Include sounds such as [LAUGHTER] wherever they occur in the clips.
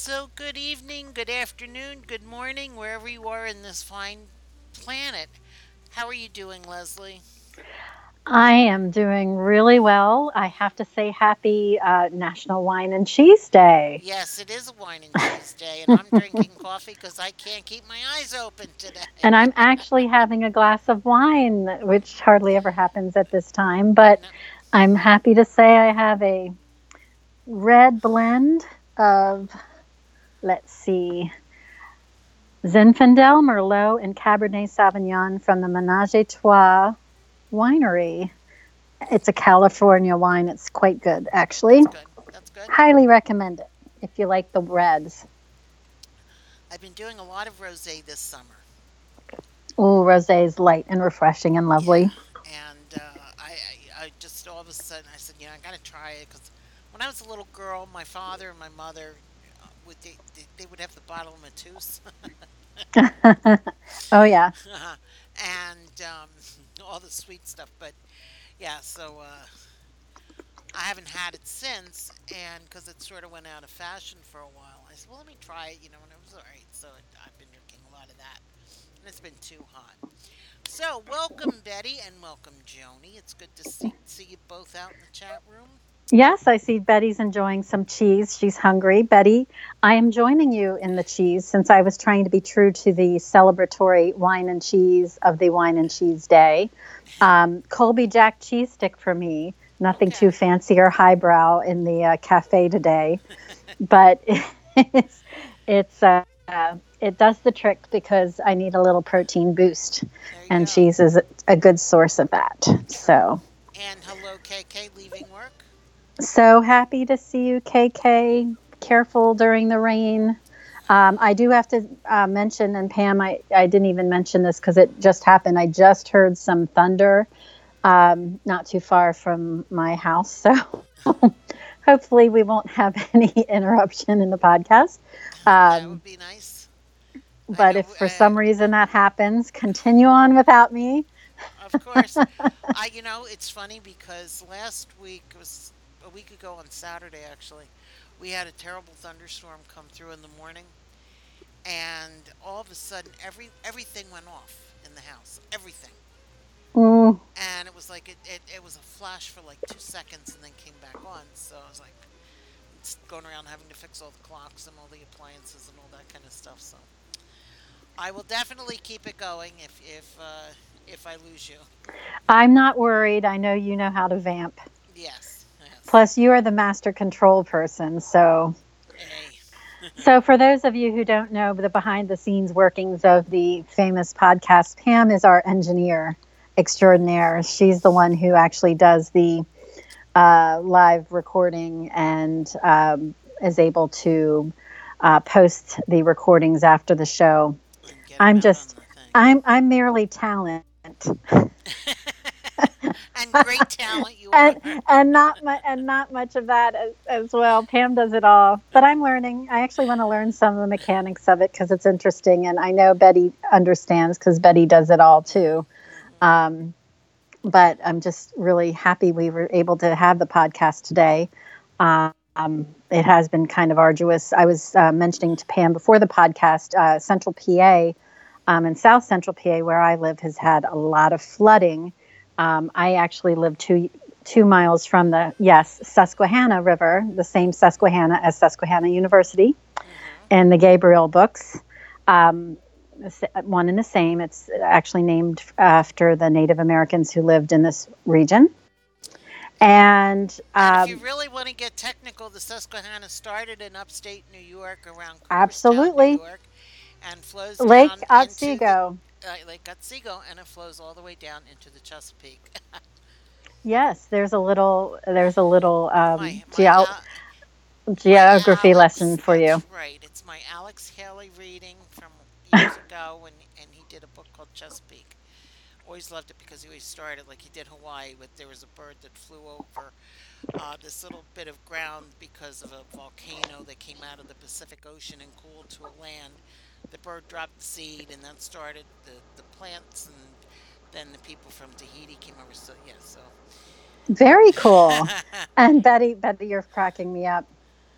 So, good evening, good afternoon, good morning, wherever you are in this fine planet. How are you doing, Leslie? I am doing really well. I have to say, happy uh, National Wine and Cheese Day. Yes, it is a wine and cheese day, and I'm drinking [LAUGHS] coffee because I can't keep my eyes open today. And I'm actually having a glass of wine, which hardly ever happens at this time. But No. I'm happy to say I have a red blend of, let's see, Zinfandel, Merlot, and Cabernet Sauvignon from the Menage a Trois winery. It's a California wine. It's quite good, actually. That's good. That's good. Highly recommend it if you like the reds. I've been doing a lot of rosé this summer, Oh, rosé is light and refreshing and lovely. and uh, I, I, I just all of a sudden I said, you know, I got to try it because when I was a little girl, my father and my mother would they, they, they would have the bottle of Mateus. [LAUGHS] oh yeah. [LAUGHS] and um, [LAUGHS] all the sweet stuff. But yeah, so uh, I haven't had it since, and because it sort of went out of fashion for a while, I said, well, let me try it, you know, and it was all right. So it, I've been drinking a lot of that, and it's been too hot. So welcome Betty and welcome Joni. It's good to see see you both out in the chat room. Yes, I see Betty's enjoying some cheese. She's hungry. Betty, I am joining you in the cheese since I was trying to be true to the celebratory wine and cheese of the wine and cheese day. Um, Colby Jack cheese stick for me. Nothing Okay. too fancy or highbrow in the uh, cafe today, [LAUGHS] but [LAUGHS] it's it's uh, uh, it does the trick because I need a little protein boost, and go. cheese is a good source of that. So. And hello KK leaving work. So happy to see you, KK. Careful during the rain. Um, I do have to uh, mention, and Pam, I, I didn't even mention this because it just happened. I just heard some thunder um, not too far from my house. So [LAUGHS] hopefully we won't have [LAUGHS] any interruption in the podcast. that Um, would be nice. but know, if for uh, some reason that happens, continue on without me. Of course. [LAUGHS] I you know, it's funny because last week was a week ago on Saturday actually. We had a terrible thunderstorm come through in the morning and all of a sudden every everything went off in the house. Everything. Mm, And it was like it, it, it was a flash for like two seconds and then came back on. So I was like it's going around having to fix all the clocks and all the appliances and all that kind of stuff. So I will definitely keep it going if if uh, if I lose you. I'm not worried. I know you know how to vamp. Yes. Plus, you are the master control person. So, [LAUGHS] so for those of you who don't know the behind the scenes workings of the famous podcast, Pam is our engineer extraordinaire. She's the one who actually does the uh, live recording and um, is able to uh, post the recordings after the show. I'm just- on the thing. I'm I'm merely talent. [LAUGHS] and great talent you are. and and not mu- and not much of that as, as well. Pam does it all, but I'm learning. I actually want to learn some of the mechanics of it because it's interesting, and I know Betty understands because Betty does it all too. Um, but I'm just really happy we were able to have the podcast today. Um, it has been kind of arduous. I was uh, mentioning to Pam before the podcast, uh, Central PA um, in South Central PA, where I live, has had a lot of flooding. Um, I actually live two two miles from the yes Susquehanna River, the same Susquehanna as Susquehanna University, and the Gabriel books. Um, one and the same. It's actually named after the Native Americans who lived in this region. And um, if you really want to get technical, the Susquehanna started in upstate New York around Cooperstown, Absolutely. New York, and flows Lake down into the- Otsego. Uh, Lake Otsego, and it flows all the way down into the Chesapeake. [LAUGHS] Yes, there's a little there's a little um, My- my geo- Al- geography Alex, lesson for you. Right. It's my Alex Haley reading from years [LAUGHS] ago, and, and he did a book called Chesapeake. Always loved it because he always started like he did Hawaii with there was a bird that flew over uh, this little bit of ground because of a volcano that came out of the Pacific Ocean and cooled to a land. The bird dropped the seed, and that started the, the plants, and then the people from Tahiti came over. So yeah, so Very cool. [LAUGHS] and Betty, Betty, you're cracking me up.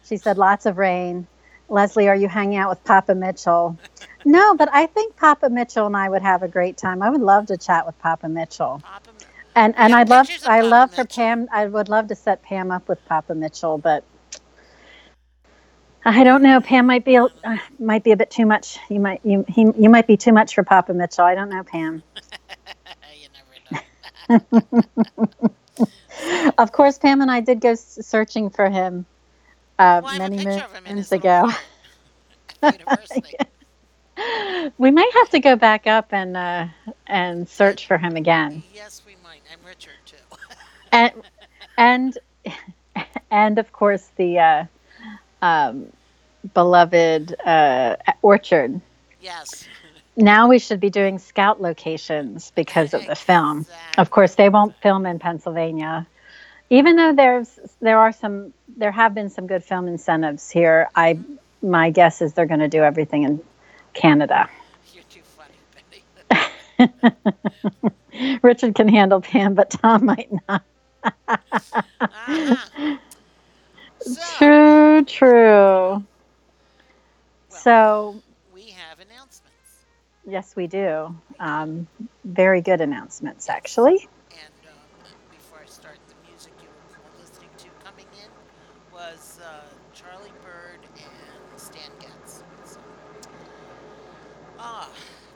She said lots of rain. Leslie, are you hanging out with Papa Mitchell? [LAUGHS] no, but I think Papa Mitchell and I would have a great time. I would love to chat with Papa Mitchell. Papa, And and I'd love I Papa love for Pam I would love to set Pam up with Papa Mitchell, but I don't know. Pam might be a, uh, might be a bit too much. You might you he, you might be too much for Papa Mitchell. I don't know, Pam. [LAUGHS] you never know. [LAUGHS] Of course, Pam and I did go searching for him uh, Well, I have a many picture of him in moons ago. car at the university. We might have to go back up and uh, and search for him again. Yes, we might. I'm Richard too. and and [LAUGHS] and of course the uh, um, beloved uh, orchard. yes. [LAUGHS] Now we should be doing scout locations because of the film. Exactly. Of course, they won't film in Pennsylvania, even though there's there are some there have been some good film incentives here. I my guess is they're going to do everything in Canada. You're too funny. [LAUGHS] Richard can handle Pam, but Tom might not. Uh-huh. [LAUGHS] So, True, true. So we have announcements. Yes, we do. Um, very good announcements, actually. And um, before I start, the music you were listening to coming in was uh, Charlie Byrd and Stan Getz. So, ah,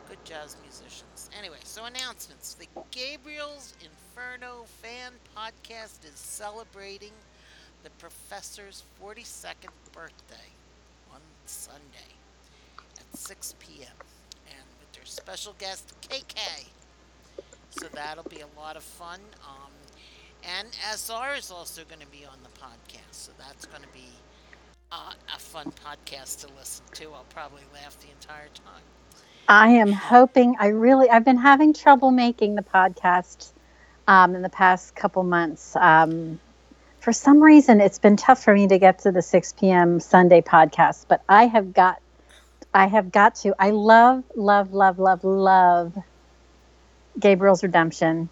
good jazz musicians. Anyway, so announcements. The Gabriel's Inferno fan podcast is celebrating the professor's 42nd birthday on Sunday at 6 p.m. and with their special guest KK. So that'll be a lot of fun. Um, and SR is also going to be on the podcast, so that's going to be uh, a fun podcast to listen to. I'll probably laugh the entire time. I am hoping, I really, I've been having trouble making the podcast um, in the past couple months. Um, for some reason, it's been tough for me to get to the 6 p.m. Sunday podcast, but I have got, I have got to. I love, love, love, love, love Gabriel's Redemption.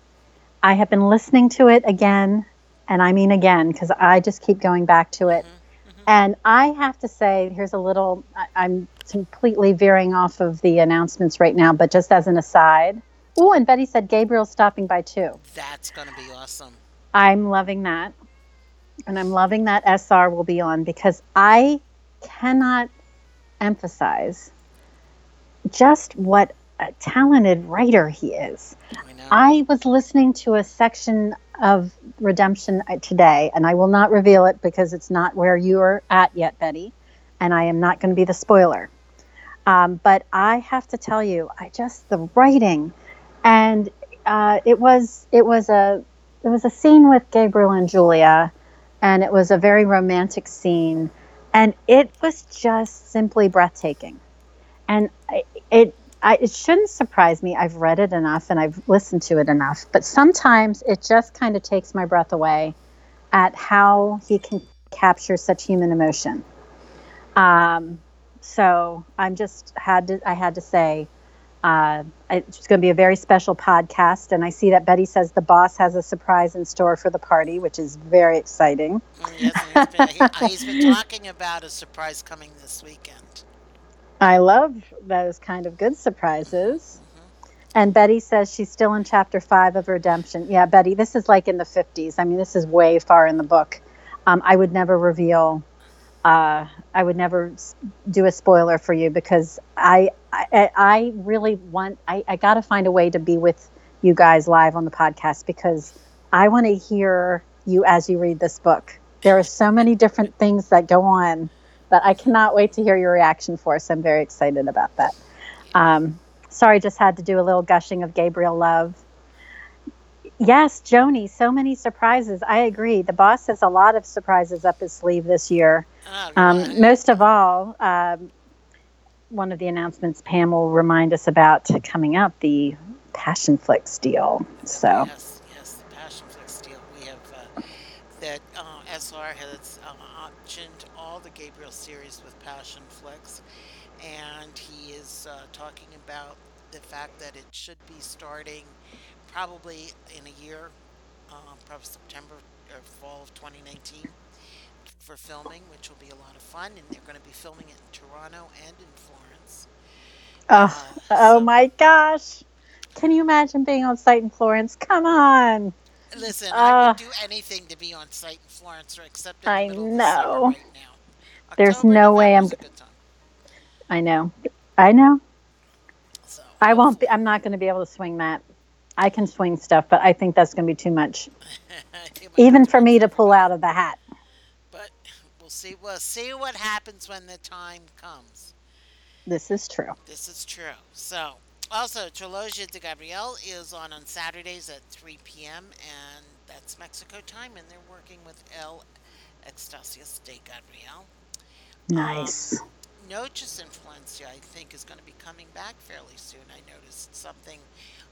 I have been listening to it again, and I mean again, because I just keep going back to it. Mm-hmm, mm-hmm. And I have to say, here's a little, I- I'm completely veering off of the announcements right now, but just as an aside. Oh, and Betty said Gabriel's stopping by too. That's going to be awesome. I'm loving that. And I'm loving that SR will be on because I cannot emphasize just what a talented writer he is. I. I was listening to a section of Redemption uh, today, and I will not reveal it because it's not where you are at yet, Betty, and I am not going to be the spoiler. Um, but I have to tell you, I just the writing, and uh, it was it was a it was a scene with Gabriel and Julia, and it was a very romantic scene, and it was just simply breathtaking, and it I, it shouldn't surprise me. I've read it enough and I've listened to it enough, but sometimes it just kind of takes my breath away at how he can capture such human emotion. Um, so I'm just had to I had to say uh, it's going to be a very special podcast, and I see that Betty says the boss has a surprise in store for the party, which is very exciting. Yes, he's been, he, he's been talking about a surprise coming this weekend. I love those kind of good surprises. And Betty says she's still in chapter five of Redemption. Yeah, Betty, this is like in the 50s. I mean, this is way far in the book. Um, I would never reveal, uh, I would never do a spoiler for you because I, I, I really want, I, I got to find a way to be with you guys live on the podcast because I want to hear you as you read this book. There are so many different things that go on that I cannot wait to hear your reaction for. So I'm very excited about that. Um, sorry, just had to do a little gushing of Gabriel Love. Yes, Joni, so many surprises. I agree. The boss has a lot of surprises up his sleeve this year. Oh, Um, most of all, um, one of the announcements Pam will remind us about coming up the Passionflix deal. So, Yes, yes, the Passionflix deal. We have uh, that uh, SR has uh, optioned all the Gabriel series with Passionflix, and he is uh, talking about the fact that it should be starting probably in a year, uh, probably September or fall of 2019, for filming, which will be a lot of fun, and they're going to be filming it in Toronto and in Florence. Oh, Uh, oh so my gosh. Can you imagine being on site in Florence? Come on. listen, I Uh, would do anything to be on site in Florence, or except the I middle of the know. right now. There's no way I'm is a good time. I know. I know. So I won't be I'm not going to be able to swing that. I can swing stuff, but I think that's going to be too much [LAUGHS] it might be even for me to pull out of the hat. See. We'll see what happens when the time comes. This is true. This is true. So, also, Trilogia de Gabriel is on on Saturdays at 3 p.m. and that's Mexico time, and they're working with El Extasias de Gabriel. Um, Nice. Noches Influencia, I think, is going to be coming back fairly soon. I noticed something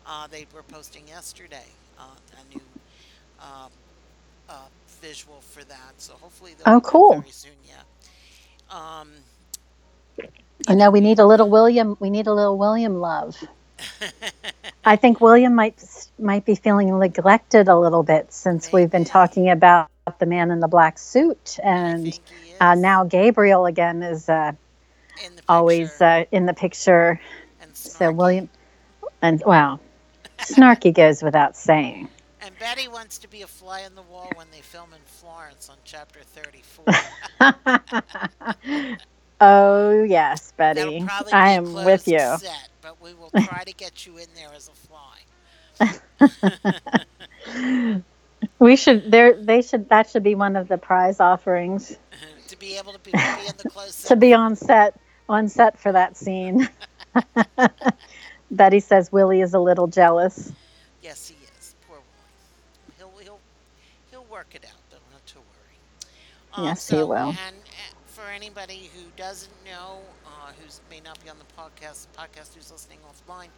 uh, they were posting yesterday, uh, a new uh, uh, visual for that. So hopefully Oh, cool. very soon. Yeah. Um, I know we need a little William. We need a little William love. [LAUGHS] I think William might might be feeling neglected a little bit since we've been talking about the man in the black suit, and uh, now Gabriel again is uh, in always uh, in the picture. and So. William and well, snarky goes without saying. And Betty wants to be a fly on the wall when they film in Florence on chapter 34. [LAUGHS] oh yes, Betty, I am with you. set, but we will try to get you in there as a fly. [LAUGHS] We should there. They should. That should be one of the prize offerings [LAUGHS] to be able to be, be in the close to be on set on set for that scene. Betty says Willie is a little jealous. Yes, he Um, Yes, he will. and uh, for anybody who doesn't know, uh, who's may not be on the podcast, podcast who's listening offline,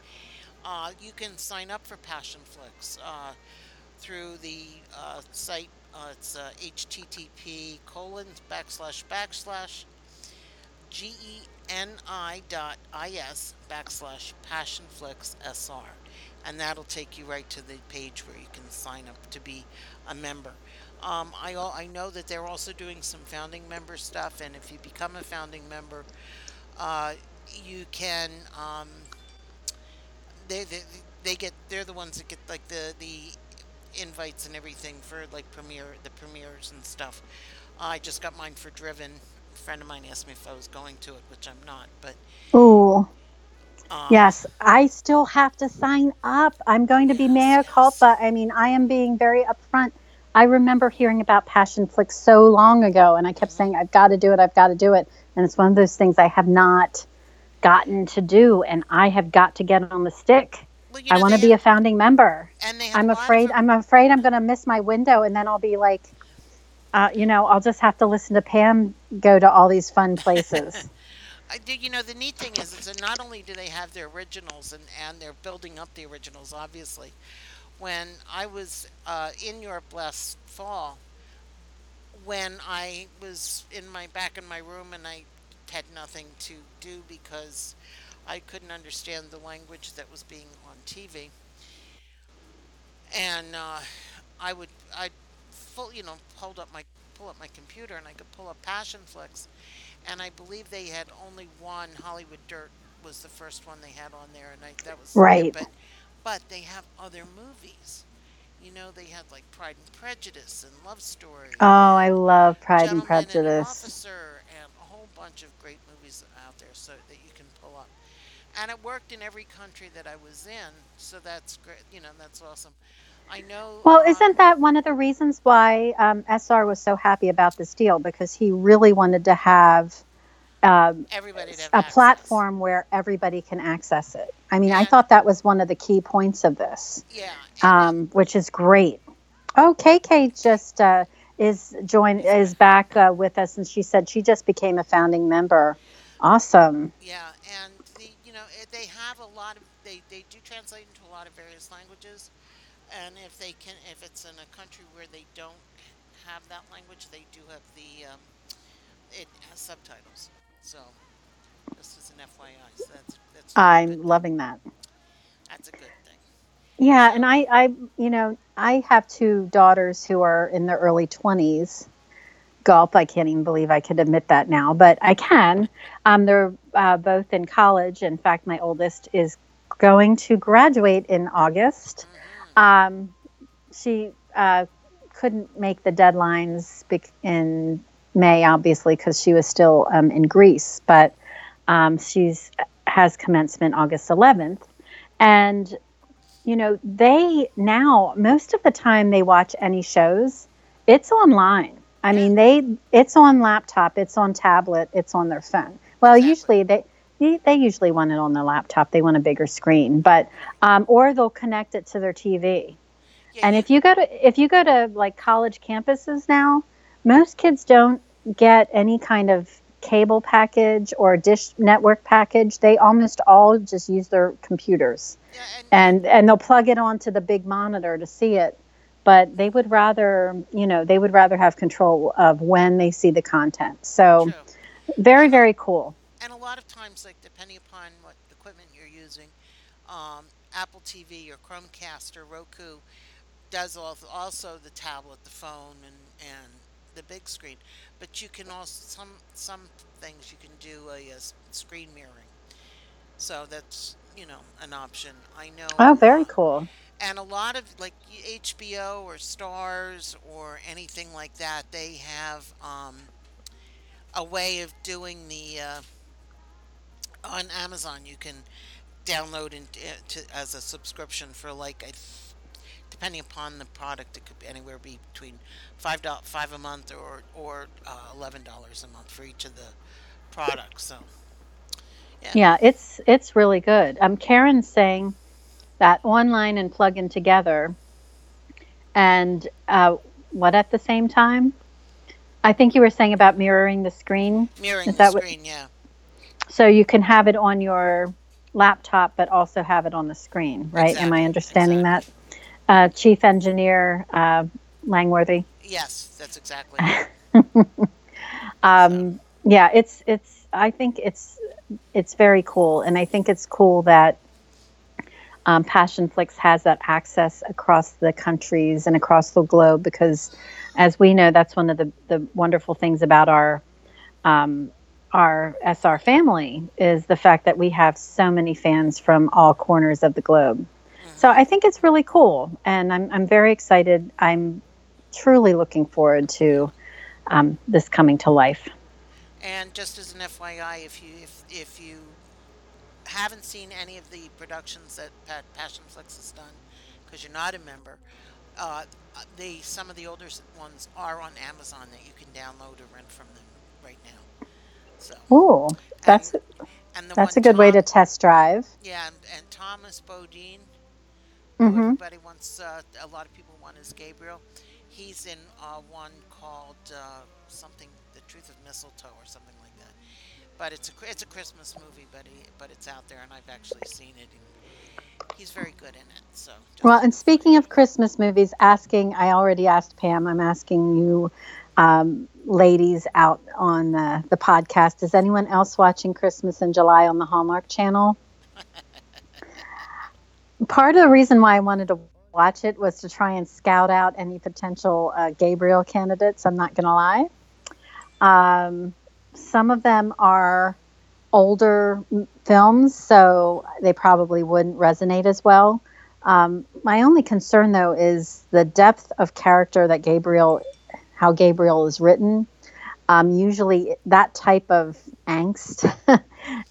uh, you can sign up for Passionflix uh, through the uh, site. Uh, it's uh, http colon backslash backslash geni dot is backslash passionflix sr and that'll take you right to the page where you can sign up to be a member um, I, I know that they're also doing some founding member stuff and if you become a founding member uh, you can um, they, they they get they're the ones that get like the the invites and everything for like premiere the premieres and stuff i just got mine for driven a friend of mine asked me if i was going to it which i'm not but oh. um yes. I still have to sign up. I'm going to be yes culpa. I mean, I am being very upfront. I remember hearing about Passion Flick so long ago, and I kept saying, "I've got to do it. I've got to do it." And it's one of those things I have not gotten to do, and I have got to get on the stick. well you I want to be have a founding member. and they have a I'm afraid. I'm afraid I'm going to miss my window, and then I'll be like, uh, you know, I'll just have to listen to Pam go to all these fun places. [LAUGHS] I do, you know, the neat thing is, is that not only do they have their originals and, and they're building up the originals, obviously. When I was uh, in Europe last fall, when I was in my back in my room and I had nothing to do because I couldn't understand the language that was being on TV, and uh, I would I full you know hold up my pull up my computer and I could pull up Passionflix, and I believe they had only one Hollywood Dirt was the first one they had on there, and I, that was it. right. But but they have other movies. You know, they had like Pride and Prejudice and Love Story Oh, I love Pride and Gentleman and an Prejudice. Officer and a whole bunch of great movies out there so that you can pull up. And it worked in every country that I was in, so that's great. You know, that's awesome. I know Well, um, isn't that one of the reasons why um, SR was so happy about this deal? Because he really wanted to have um, everybody a platform where everybody can access it. I mean, I thought that was one of the key points of this, yeah, um, which is great. Oh, KK just uh, is join is back. back uh, with us, and she said she just became a founding member. Awesome. Yeah, and the you know they have a lot of they they do translate into a lot of various languages, and if they can if it's in a country where they don't have that language, they do have the um, it has subtitles. So just as an FYI, so that's that's I'm loving that. That's a good thing. Yeah, and I, I, you know, I have two daughters who are in their early 20s, gulp. I can't even believe I could admit that now, but I can. Um, they're uh, both in college. In fact, my oldest is going to graduate in August. Um, she uh, couldn't make the deadlines in May, obviously, because she was still um, in Greece, but um, she's has commencement August 11th. And, you know, they now, most of the time they watch any shows, it's online. I mean, they it's on laptop, it's on tablet, it's on their phone. Well, usually they they usually want it on their laptop. They want a bigger screen, but um, or they'll connect it to their TV. Yeah, and yeah. if you go to if you go to like college campuses now, most kids don't get any kind of cable package or dish network package. They almost all just use their computers, yeah, and, and and they'll plug it onto the big monitor to see it but they would rather, you know, they would rather have control of when they see the content. So, True. very, very cool. And a lot of times, like depending upon what equipment you're using, um, Apple TV or Chromecast or Roku does also the tablet, the phone, and and the big screen. But you can also some some things you can do a, a screen mirroring. So that's you know an option. I know. Oh, very cool and a lot of like HBO or Starz or anything like that, they have um, a way of doing the uh, on Amazon. You can download into uh, as a subscription for like a, depending upon the product, it could be anywhere between five dollars five a month or or uh, eleven dollars a month for each of the products. So. Yeah. yeah, it's it's really good. Um, Karen's saying that online and plug in together. And uh, what at the same time? I think you were saying about mirroring the screen. Mirroring Is the screen, what, yeah. So you can have it on your laptop, but also have it on the screen, right? Exactly, Am I understanding exactly. that? Uh, Chief Engineer uh, Langworthy. Yes, that's exactly. [LAUGHS] um. Yeah, it's it's. I think it's it's very cool, and I think it's cool that um, Passionflix has that access across the countries and across the globe because, as we know, that's one of the, the wonderful things about our um, our SR family is the fact that we have so many fans from all corners of the globe. So I think it's really cool, and I'm I'm very excited. I'm truly looking forward to um, this coming to life. And just as an FYI, if you if if you haven't seen any of the productions that Pat Passionflix has done, because you're not a member, uh, they some of the older ones are on Amazon that you can download or rent from them right now. So. Oh, that's and, and that's a good Tom, way to test drive. Yeah, and, and Thomas Bodine, mm-hmm. everybody wants. Uh, a lot of people want is Gabriel. He's in uh, one called uh, something, The Truth of Mistletoe, or something like that but it's a it's a Christmas movie, but he, but it's out there, and I've actually seen it. And he's very good in it. So well, and speaking of Christmas movies, asking I already asked Pam. I'm asking you, um, ladies out on the, the podcast. Is anyone else watching Christmas in July on the Hallmark Channel? [LAUGHS] Part of the reason why I wanted to watch it was to try and scout out any potential uh, Gabriel candidates. I'm not going to lie. Um, some of them are older films, so they probably wouldn't resonate as well. Um, my only concern, though, is the depth of character that Gabriel, how Gabriel is written. Um, usually, that type of angst [LAUGHS]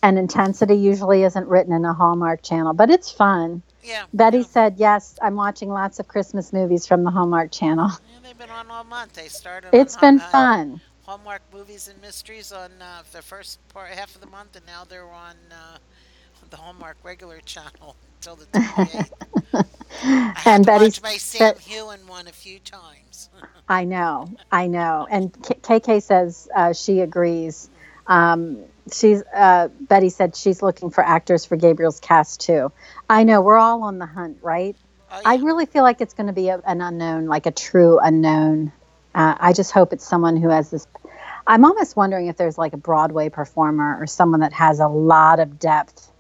and intensity usually isn't written in a Hallmark channel, but it's fun. Yeah. Betty yeah. said, "Yes, I'm watching lots of Christmas movies from the Hallmark Channel." Yeah, they've been on all month. They started. It's been uh, fun. Hallmark Movies and Mysteries on uh, the first part half of the month, and now they're on uh, the Hallmark regular channel until the 28th. and Betty watched my Sam Heughan one a few times. [LAUGHS] I know, I know, and KK says uh, she agrees. Um, she's uh, Betty said she's looking for actors for Gabriel's cast too. I know we're all on the hunt, right? Oh, yeah. I really feel like it's going to be a, an unknown, like a true unknown. Uh, I just hope it's someone who has this I'm almost wondering if there's like a Broadway performer or someone that has a lot of depth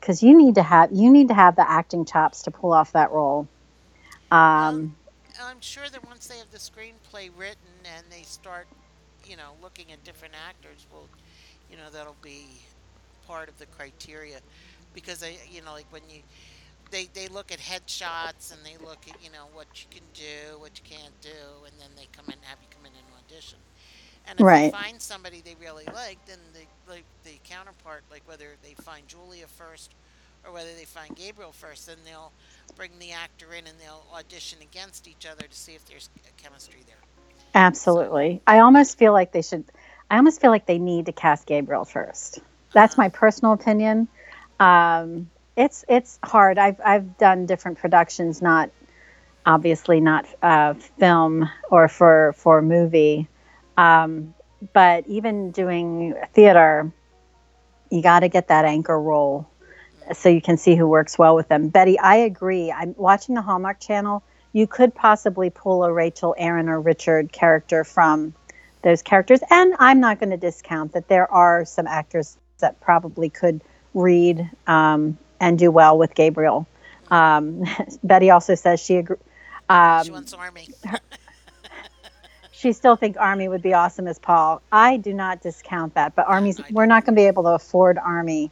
because you need to have you need to have the acting chops to pull off that role. Um, I'm sure that once they have the screenplay written and they start you know, looking at different actors will, you know, that'll be part of the criteria because I, you know, like when you they they look at headshots and they look at you know what you can do, what you can't do, and then they come in and have you come in and audition. And if they Right. find somebody they really like, then the like the counterpart, like whether they find Julia first or whether they find Gabriel first, then they'll bring the actor in and they'll audition against each other to see if there's chemistry there. So, Absolutely. I almost feel like they should. I almost feel like they need to cast Gabriel first. That's my personal opinion. Um, it's it's hard. I've I've done different productions, not obviously not uh, film or for for movie, um, but even doing theater, you got to get that anchor role so you can see who works well with them. Betty, I agree. I'm watching the Hallmark Channel. You could possibly pull a Rachel, Aaron, or Richard character from those characters, and I'm not going to discount that there are some actors that probably could read um, and do well with Gabriel. Um, [LAUGHS] Betty also says she agree. She Um, wants Armie. [LAUGHS] she still think Armie would be awesome as Paul. I do not discount that, but Armie's we're not going to be able to afford Armie.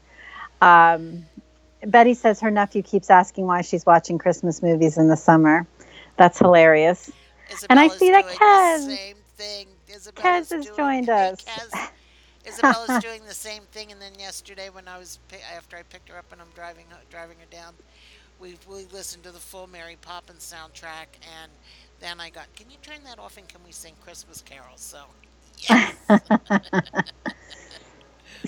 Um, Betty says her nephew keeps asking why she's watching Christmas movies in the summer. That's hilarious. And I see that Kez, same thing. Isabella's Kez has doing. joined [LAUGHS] us. Kez. Isabella's [LAUGHS] doing the same thing. And then yesterday, when I was after I picked her up and I'm driving her- driving her down, we we listened to the full Mary Poppins soundtrack. And then I got, can you turn that off and can we sing Christmas carols? So yes. [LAUGHS]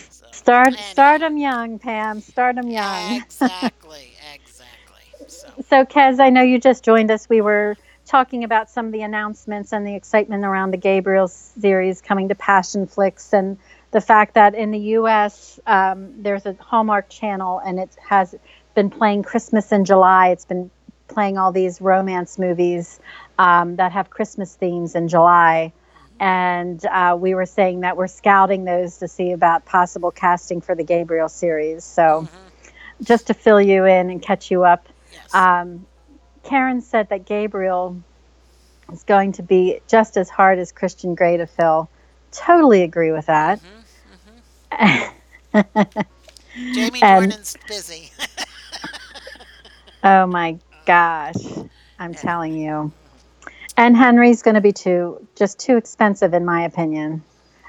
So Start start them young, Pam. Start them young. exactly, exactly. So So, Kez, I know you just joined us. We were talking about some of the announcements and the excitement around the Gabriel series coming to Passionflix and the fact that in the U.S. Um, there's a Hallmark channel and it has been playing Christmas in July. It's been playing all these romance movies um, that have Christmas themes in July. And uh, we were saying that we're scouting those to see about possible casting for the Gabriel series. So, hmm just to fill you in and catch you up, yes. um, Karen said that Gabriel is going to be just as hard as Christian Grey to fill. Totally agree with that. hmm hmm [LAUGHS] and Jamie Dornan's busy. [LAUGHS] oh my gosh, I'm telling you. And Henry's going to be too just too expensive in my opinion.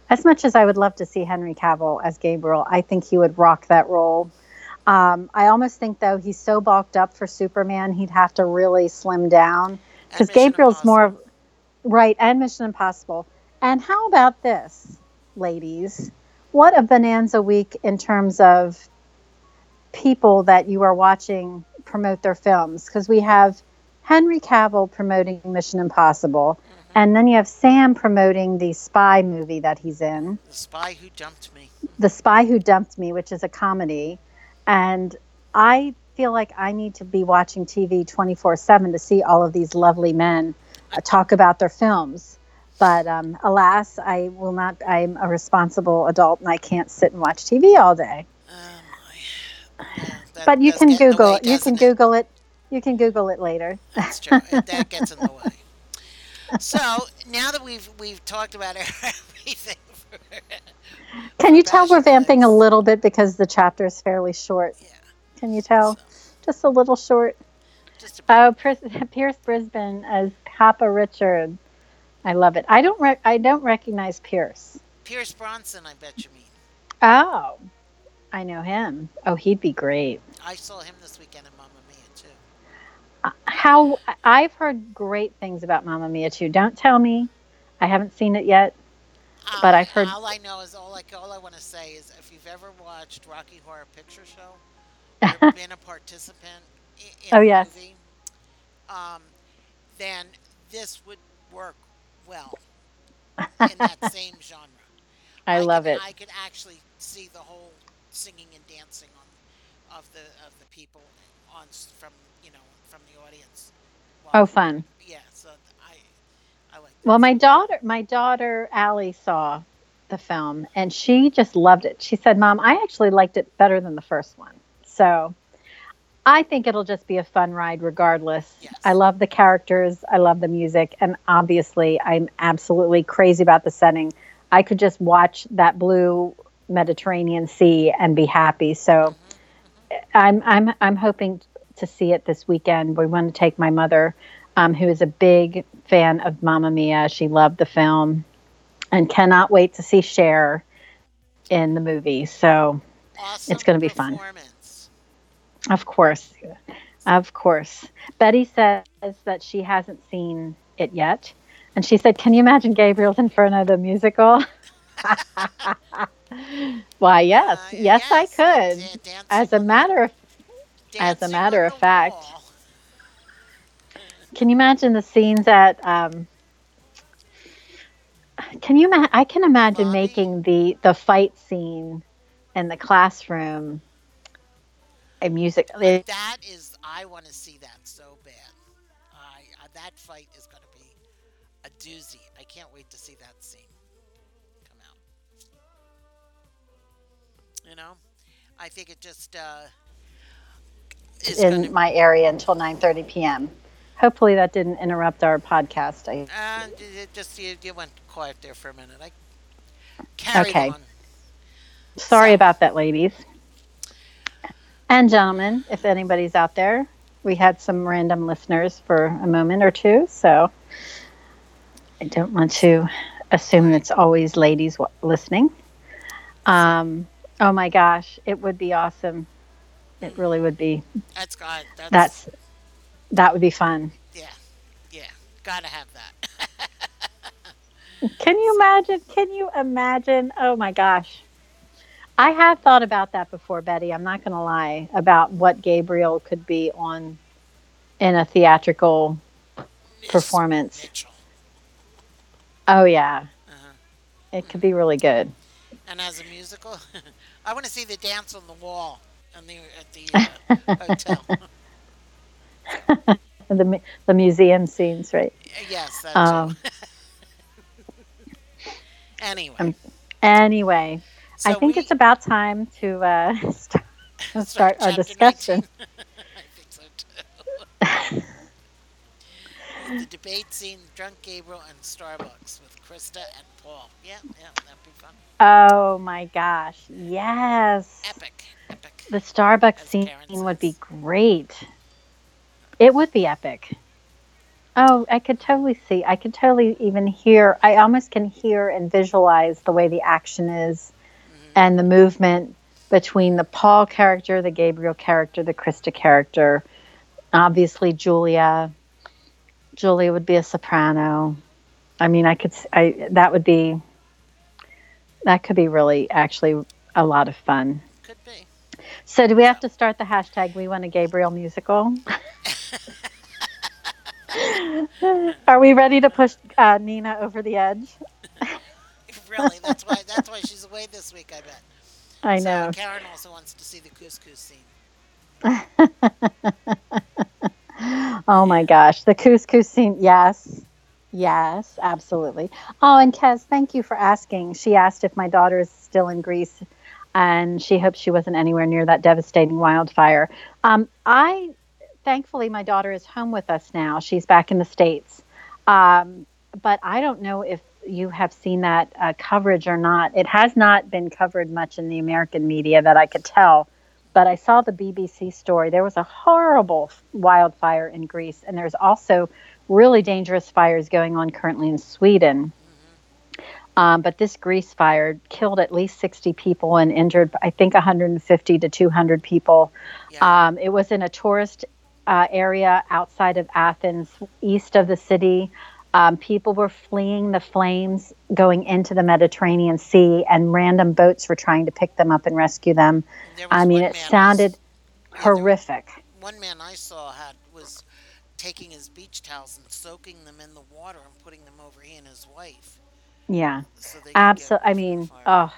As much as I would love to see Henry Cavill as Gabriel, I think he would rock that role. Um, I almost think though he's so bulked up for Superman, he'd have to really slim down because Gabriel's more of right and Mission Impossible. And how about this, ladies? What a bonanza week in terms of people that you are watching promote their films because we have Henry Cavill promoting Mission Impossible, hmm and then you have Sam promoting the spy movie that he's in, The Spy Who Dumped Me. The Spy Who Dumped Me, which is a comedy. And I feel like I need to be watching TV 24 7 to see all of these lovely men uh, talk about their films. But um, alas, I will not. I'm a responsible adult and I can't sit and watch TV all day. Oh. Yeah, that But you can get in the Google way, it. You can it? Google it. You can Google it later. That's true. [LAUGHS] That gets in the way. So now that we've we've talked about [LAUGHS] everything for, Can you tell we're vamping a little bit because the chapter is fairly short? yeah. Can you tell? So Just a little short. just. Oh, Pierce, [LAUGHS] Pierce Brisbane as Papa Richard. I love it. I don't. Rec- I don't recognize Pierce. Pierce Brosnan, I bet you mean. Oh, I know him. Oh, he'd be great. I saw him this weekend in Mamma Mia too. Uh, How I've heard great things about Mamma Mia too. Don't tell me. I haven't seen it yet, but Um, I've heard. all I know is all I all I want to say is if you've ever watched Rocky Horror Picture Show [LAUGHS] or been a participant i- in oh yes, movie, um, then this would work well in that [LAUGHS] same genre. I I love can it. I could actually see the whole singing and dancing on of the of the people on from you know from the audience. Oh, fun. yeah, so I I like Well, my daughter, my daughter Allie saw the film and she just loved it. She said, "Mom, I actually liked it better than the first one." So I think it'll just be a fun ride, regardless. I love the characters, I love the music, and obviously, I'm absolutely crazy about the setting. I could just watch that blue Mediterranean Sea and be happy. So mm-hmm. I'm I'm I'm hoping to see it this weekend. We want to take my mother, um, who is a big fan of Mamma Mia. She loved the film, and cannot wait to see Cher in the movie. So Awesome It's gonna be fun. Of course. Of course. Betty says that she hasn't seen it yet. And she said, Can you imagine Gabriel's Inferno, the musical? [LAUGHS] Why, yes. Uh, yes, I uh, could. As a matter of as a matter of fact, wall. Can you imagine the scenes at um can you ma- I can imagine making the the fight scene in the classroom a music That is, I want to see that so bad. I uh, that fight is going to be a doozy. I can't wait to see that scene come out. You know, I think it just uh, is in to. my area until 9:30 p.m. Hopefully that didn't interrupt our podcast. I, it just you, you went quiet there for a minute. I carried Okay. on. sorry So- about that, ladies and gentlemen. If anybody's out there, we had some random listeners for a moment or two, so I don't want to assume it's always ladies listening. Um, oh my gosh, it would be awesome. It really would be. That's God. That's, That's that would be fun. yeah, yeah. Gotta have that. [LAUGHS] Can you imagine? Can you imagine? Oh my gosh. I have thought about that before, Betty. I'm not going to lie about what Gabriel could be on in a theatrical Miss Performance. Mitchell. Oh yeah. Uh-huh. It could be really good. And as a musical, [LAUGHS] I want to see the dance on the wall on the, at the [LAUGHS] uh, hotel. [LAUGHS] The the museum scenes, right? yes, Um, [LAUGHS] Anyway, um, Anyway, I think we it's about time to uh, [LAUGHS] start, start our discussion. I think so too. the debate scene, Drunk Gabriel and Starbucks with Christa and Paul. Yeah, yeah, that'd be fun. Oh my gosh. Yes. Epic, epic. The Starbucks As scene would be great. It would be epic. Oh, I could totally see. I could totally even hear. I almost can hear and visualize the way the action is Mm-hmm. and the movement between the Paul character, the Gabriel character, the Christa character. Obviously, Julia. Julia would be a soprano. I mean, I could. I that would be. That could be really actually a lot of fun. Could be. So, do we have to start the hashtag We Want a Gabriel musical? [LAUGHS] [LAUGHS] Are we ready to push uh, Nina over the edge? [LAUGHS] Really, that's why. That's why she's away this week. I bet. [LAUGHS] I So know. Karen also wants to see the couscous scene. Oh my gosh, the couscous scene. Yes, yes, absolutely. Oh, and Kez, thank you for asking. She asked if my daughter is still in Greece, and she hopes she wasn't anywhere near that devastating wildfire. Um, I, thankfully, my daughter is home with us now. She's back in the states, um, but I don't know if you have seen that uh, coverage or not. It has not been covered much in the American media that I could tell but I saw the BBC story. There was a horrible wildfire in Greece, and there's also really dangerous fires going on currently in Sweden. Um, but this Greece fire killed at least 60 people and injured, I think, 150 to 200 people. Yeah. Um, it was in a tourist uh, area outside of Athens, east of the city. Um, people were fleeing the flames going into the Mediterranean Sea, and random boats were trying to pick them up and rescue them. I mean, it I sounded horrific. One man I saw had was taking his beach towels and soaking them in the water and putting them over he and his wife. Yeah, So they could get absolutely. I mean, oh,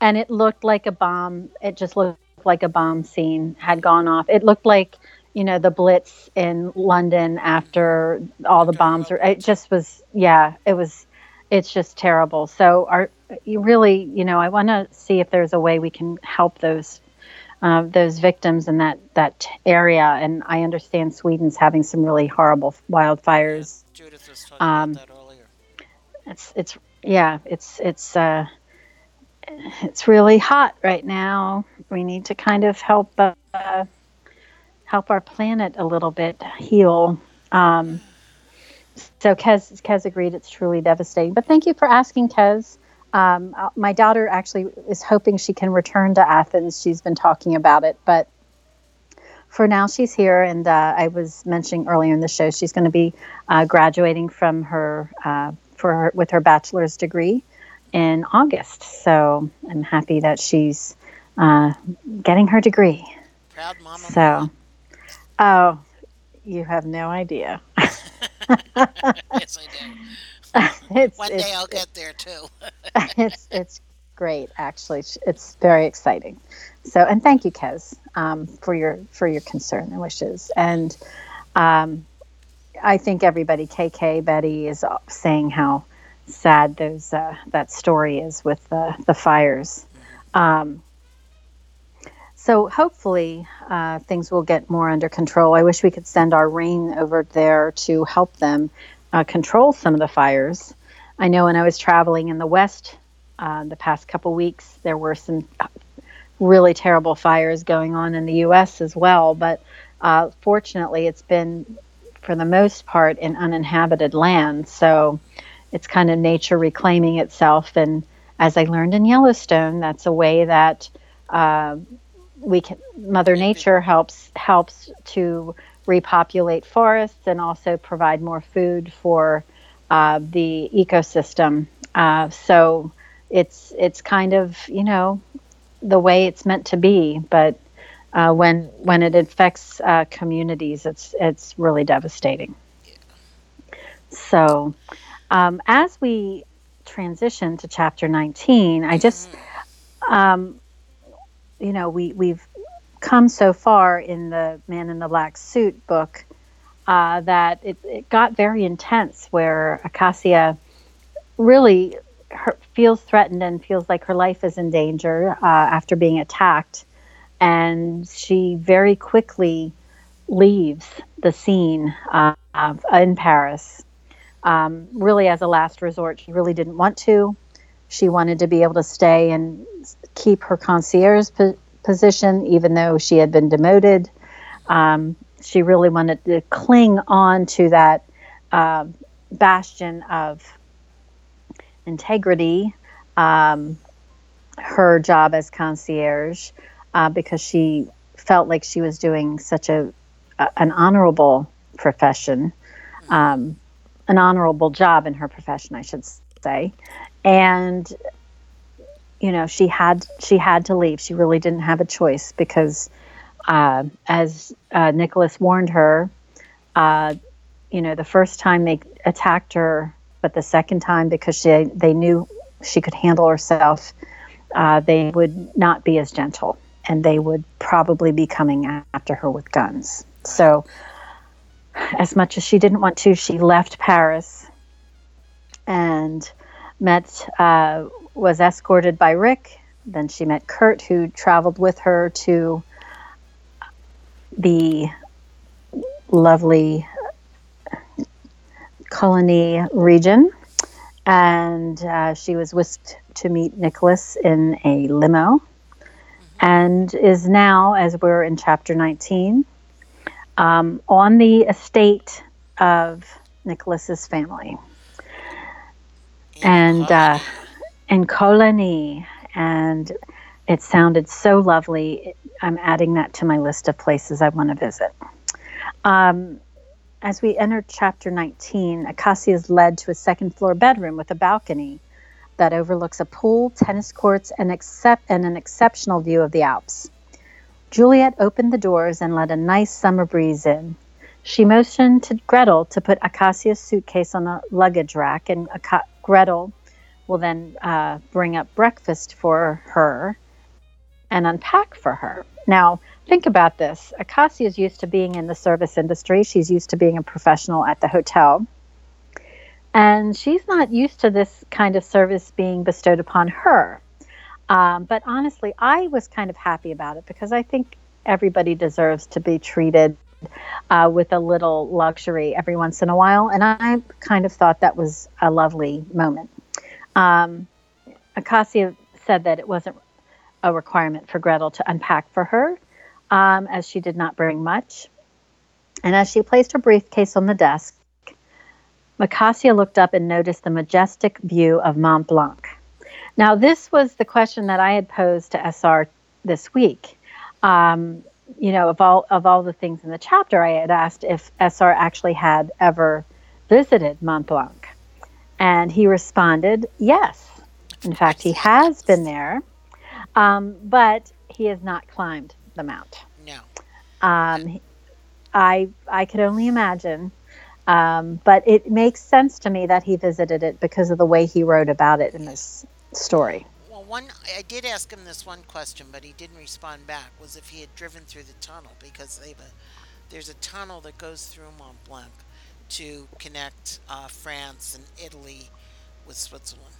and it looked like a bomb. It just looked like a bomb scene had gone off. It looked like you know the Blitz in London after all the bombs were. It just was. Yeah, it was. It's just terrible. So, are you really? You know, I want to see if there's a way we can help those. Uh, those victims in that that area, and I understand Sweden's having some really horrible wildfires. Judith was talking um, about that earlier. it's it's yeah, it's it's uh, it's really hot right now. We need to kind of help uh, help our planet a little bit heal. Um, so Kez, Kez agreed it's truly devastating. But thank you for asking, Kez. Um, uh, my daughter actually is hoping she can return to Athens. She's been talking about it, but for now she's here. And uh, I was mentioning earlier in the show she's going to be uh, graduating from her uh, for her, with her bachelor's degree in August. So I'm happy that she's uh, getting her degree. Proud mama. So, oh, you have no idea. [LAUGHS] yes, I do. [LAUGHS] One day I'll get there too. [LAUGHS] it's it's great actually it's very exciting so and thank you kez um, for your for your concern and wishes and um, i think everybody kk betty is saying how sad those uh, that story is with the the fires um, so hopefully uh, things will get more under control i wish we could send our rain over there to help them uh, control some of the fires I know when I was traveling in the West uh, the past couple weeks, there were some really terrible fires going on in the U.S. as well. But uh, fortunately, it's been, for the most part, in uninhabited land. So it's kind of nature reclaiming itself. And as I learned in Yellowstone, that's a way that uh, we can, Mother Nature helps helps to repopulate forests and also provide more food for uh, the ecosystem. Uh, so it's it's kind of you know the way it's meant to be, but uh, when when it affects uh, communities, it's it's really devastating. So um, as we transition to chapter 19, I just um, you know we we've come so far in the Man in the Black Suit book uh, that it, it, got very intense where Acacia really her, feels threatened and feels like her life is in danger uh, after being attacked. And she very quickly leaves the scene uh, in Paris. Um, really, as a last resort, she really didn't want to. She wanted to be able to stay and keep her concierge po- position, even though she had been demoted. Um, she really wanted to cling on to that uh, bastion of integrity, um, her job as concierge, uh, because she felt like she was doing such a, a an honorable profession, um, an honorable job in her profession, I should say, and you know she had she had to leave. She really didn't have a choice because uh, as uh, Nicholas warned her, uh, you know, the first time they attacked her, but the second time because she, they knew she could handle herself, uh, they would not be as gentle and they would probably be coming after her with guns. So, as much as she didn't want to, she left Paris and met, uh, was escorted by Rick. Then she met Kurt, who traveled with her to the lovely Cologny region. And uh, she was whisked to meet Nicholas in a limo and is now, as we're in chapter 19, um, on the estate of Nicholas's family. And uh, in Cologny. And it sounded so lovely. I'm adding that to my list of places I want to visit. Um, as we enter chapter 19, Acacia is led to a second floor bedroom with a balcony that overlooks a pool, tennis courts, and, accept- and an exceptional view of the Alps. Juliet opened the doors and let a nice summer breeze in. She motioned to Gretel to put Acacia's suitcase on a luggage rack, and Aca- Gretel will then uh, bring up breakfast for her and unpack for her. Now, think about this. Acacia is used to being in the service industry, she's used to being a professional at the hotel. And she's not used to this kind of service being bestowed upon her. Um, but honestly, I was kind of happy about it because I think everybody deserves to be treated uh, with a little luxury every once in a while. And I kind of thought that was a lovely moment. Um, Acacia said that it wasn't a requirement for Gretel to unpack for her, um, as she did not bring much. And as she placed her briefcase on the desk, Acacia looked up and noticed the majestic view of Mont Blanc. Now, this was the question that I had posed to SR this week. Um, you know, of all of all the things in the chapter, I had asked if SR actually had ever visited Mont Blanc, and he responded, "Yes. In fact, he has been there, um, but he has not climbed the mount." No. Um, I I could only imagine, um, but it makes sense to me that he visited it because of the way he wrote about it in this story. One I did ask him this one question, but he didn't respond back. Was if he had driven through the tunnel because they have a, there's a tunnel that goes through Mont Blanc to connect uh, France and Italy with Switzerland.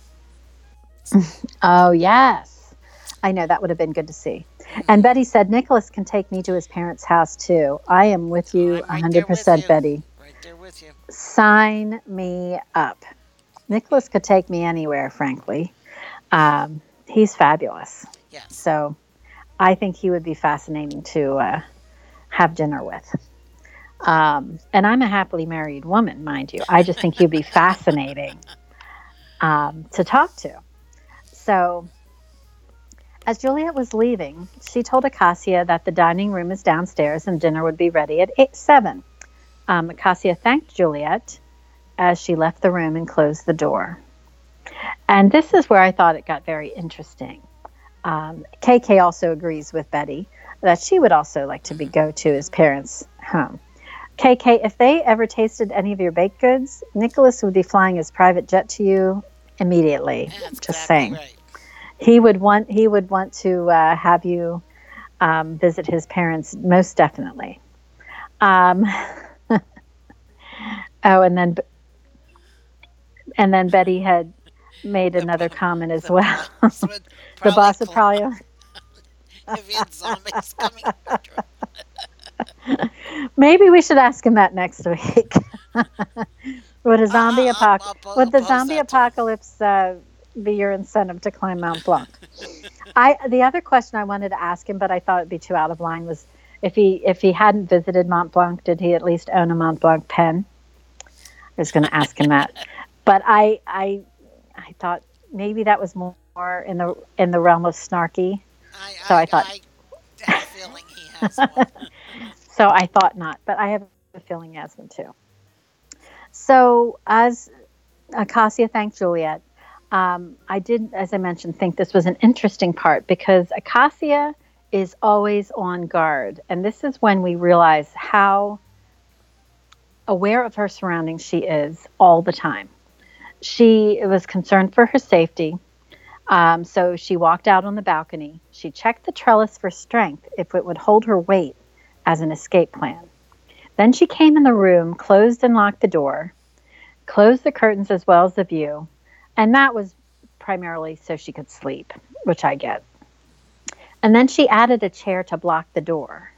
[LAUGHS] Oh yes, I know that would have been good to see. And Betty said Nicholas can take me to his parents' house too. I am with you I'm right hundred there with percent, you. Betty. Right there with you. Sign me up. Nicholas could take me anywhere, frankly. Um, he's fabulous. Yes. So I think he would be fascinating to uh, have dinner with. Um, and I'm a happily married woman, mind you. I just think he'd be [LAUGHS] fascinating um, to talk to. So as Juliet was leaving, she told Acacia that the dining room is downstairs and dinner would be ready at eight, 7. Um, Acacia thanked Juliet as she left the room and closed the door. And this is where I thought it got very interesting. Um, KK also agrees with Betty that she would also like to be go to his parents' home. KK, if they ever tasted any of your baked goods, Nicholas would be flying his private jet to you immediately. That's Just exactly saying, Right. he would want he would want to uh, have you um, visit his parents most definitely. Um, [LAUGHS] oh, and then and then Betty had made another comment as The well. [LAUGHS] the boss would probably. [LAUGHS] if he had zombies coming after him. [LAUGHS] Maybe we should ask him that next week. would a zombie Uh, I'll apocalypse? Would the zombie that to him. apocalypse uh, be your incentive to climb Mount Blanc? I the other question I wanted to ask him, but I thought it'd be too out of line, was if he if he hadn't visited Mont Blanc, did he at least own a Mont Blanc pen? I was going to ask him that, but I I I thought maybe that was more in the in the realm of snarky. I, So I I, thought- I have a feeling he has one. [LAUGHS] So I thought not, but I have a feeling he has one too. So as Acacia thanked Juliet, um, I did, as I mentioned, think this was an interesting part because Acacia is always on guard, and this is when we realize how aware of her surroundings she is all the time. She was concerned for her safety. Um, so she walked out on the balcony. She checked the trellis for strength if it would hold her weight as an escape plan. Then she came in the room, closed and locked the door, closed the curtains as well as the view, and that was primarily so she could sleep, which I get. And then she added a chair to block the door.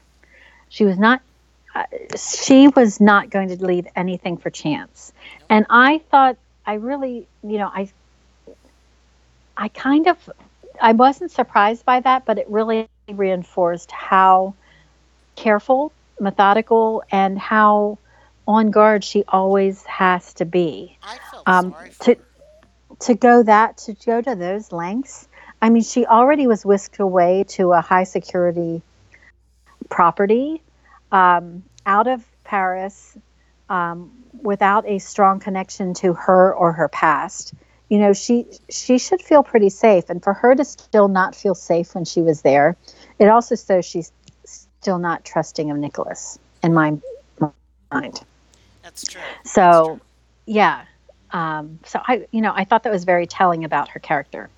She was not uh, she was not going to leave anything for chance. And I thought I really, you know, I I kind of I wasn't surprised by that, but it really reinforced how careful, methodical, and how on guard she always has to be. I felt Um, sorry for to to go that to go to those lengths. I mean, she already was whisked away to a high security property um, out of Paris um, without a strong connection to her or her past. You know, she she should feel pretty safe, and for her to still not feel safe when she was there, it also shows she's still not trusting of Nicholas in my mind. That's true. So, That's true. yeah. Um, so I, you know, I thought that was very telling about her character.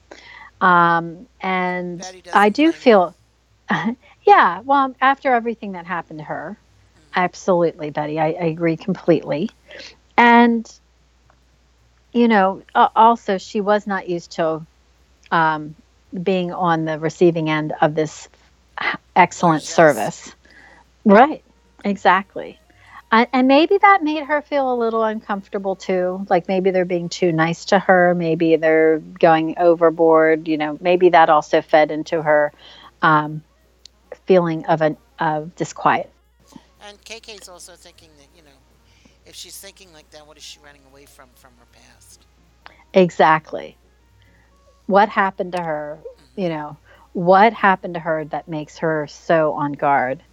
Um, and I do feel, [LAUGHS] yeah. Well, after everything that happened to her, absolutely, Betty, I, I agree completely. And you know, also she was not used to um, being on the receiving end of this excellent Yes. service. Right. Exactly. I, and maybe that made her feel a little uncomfortable too. Like maybe they're being too nice to her. Maybe they're going overboard. You know, maybe that also fed into her um, feeling of an of disquiet. And KK's also thinking that you know, if she's thinking like that, what is she running away from from her past? Exactly. What happened to her? Mm-hmm. You know, what happened to her that makes her so on guard?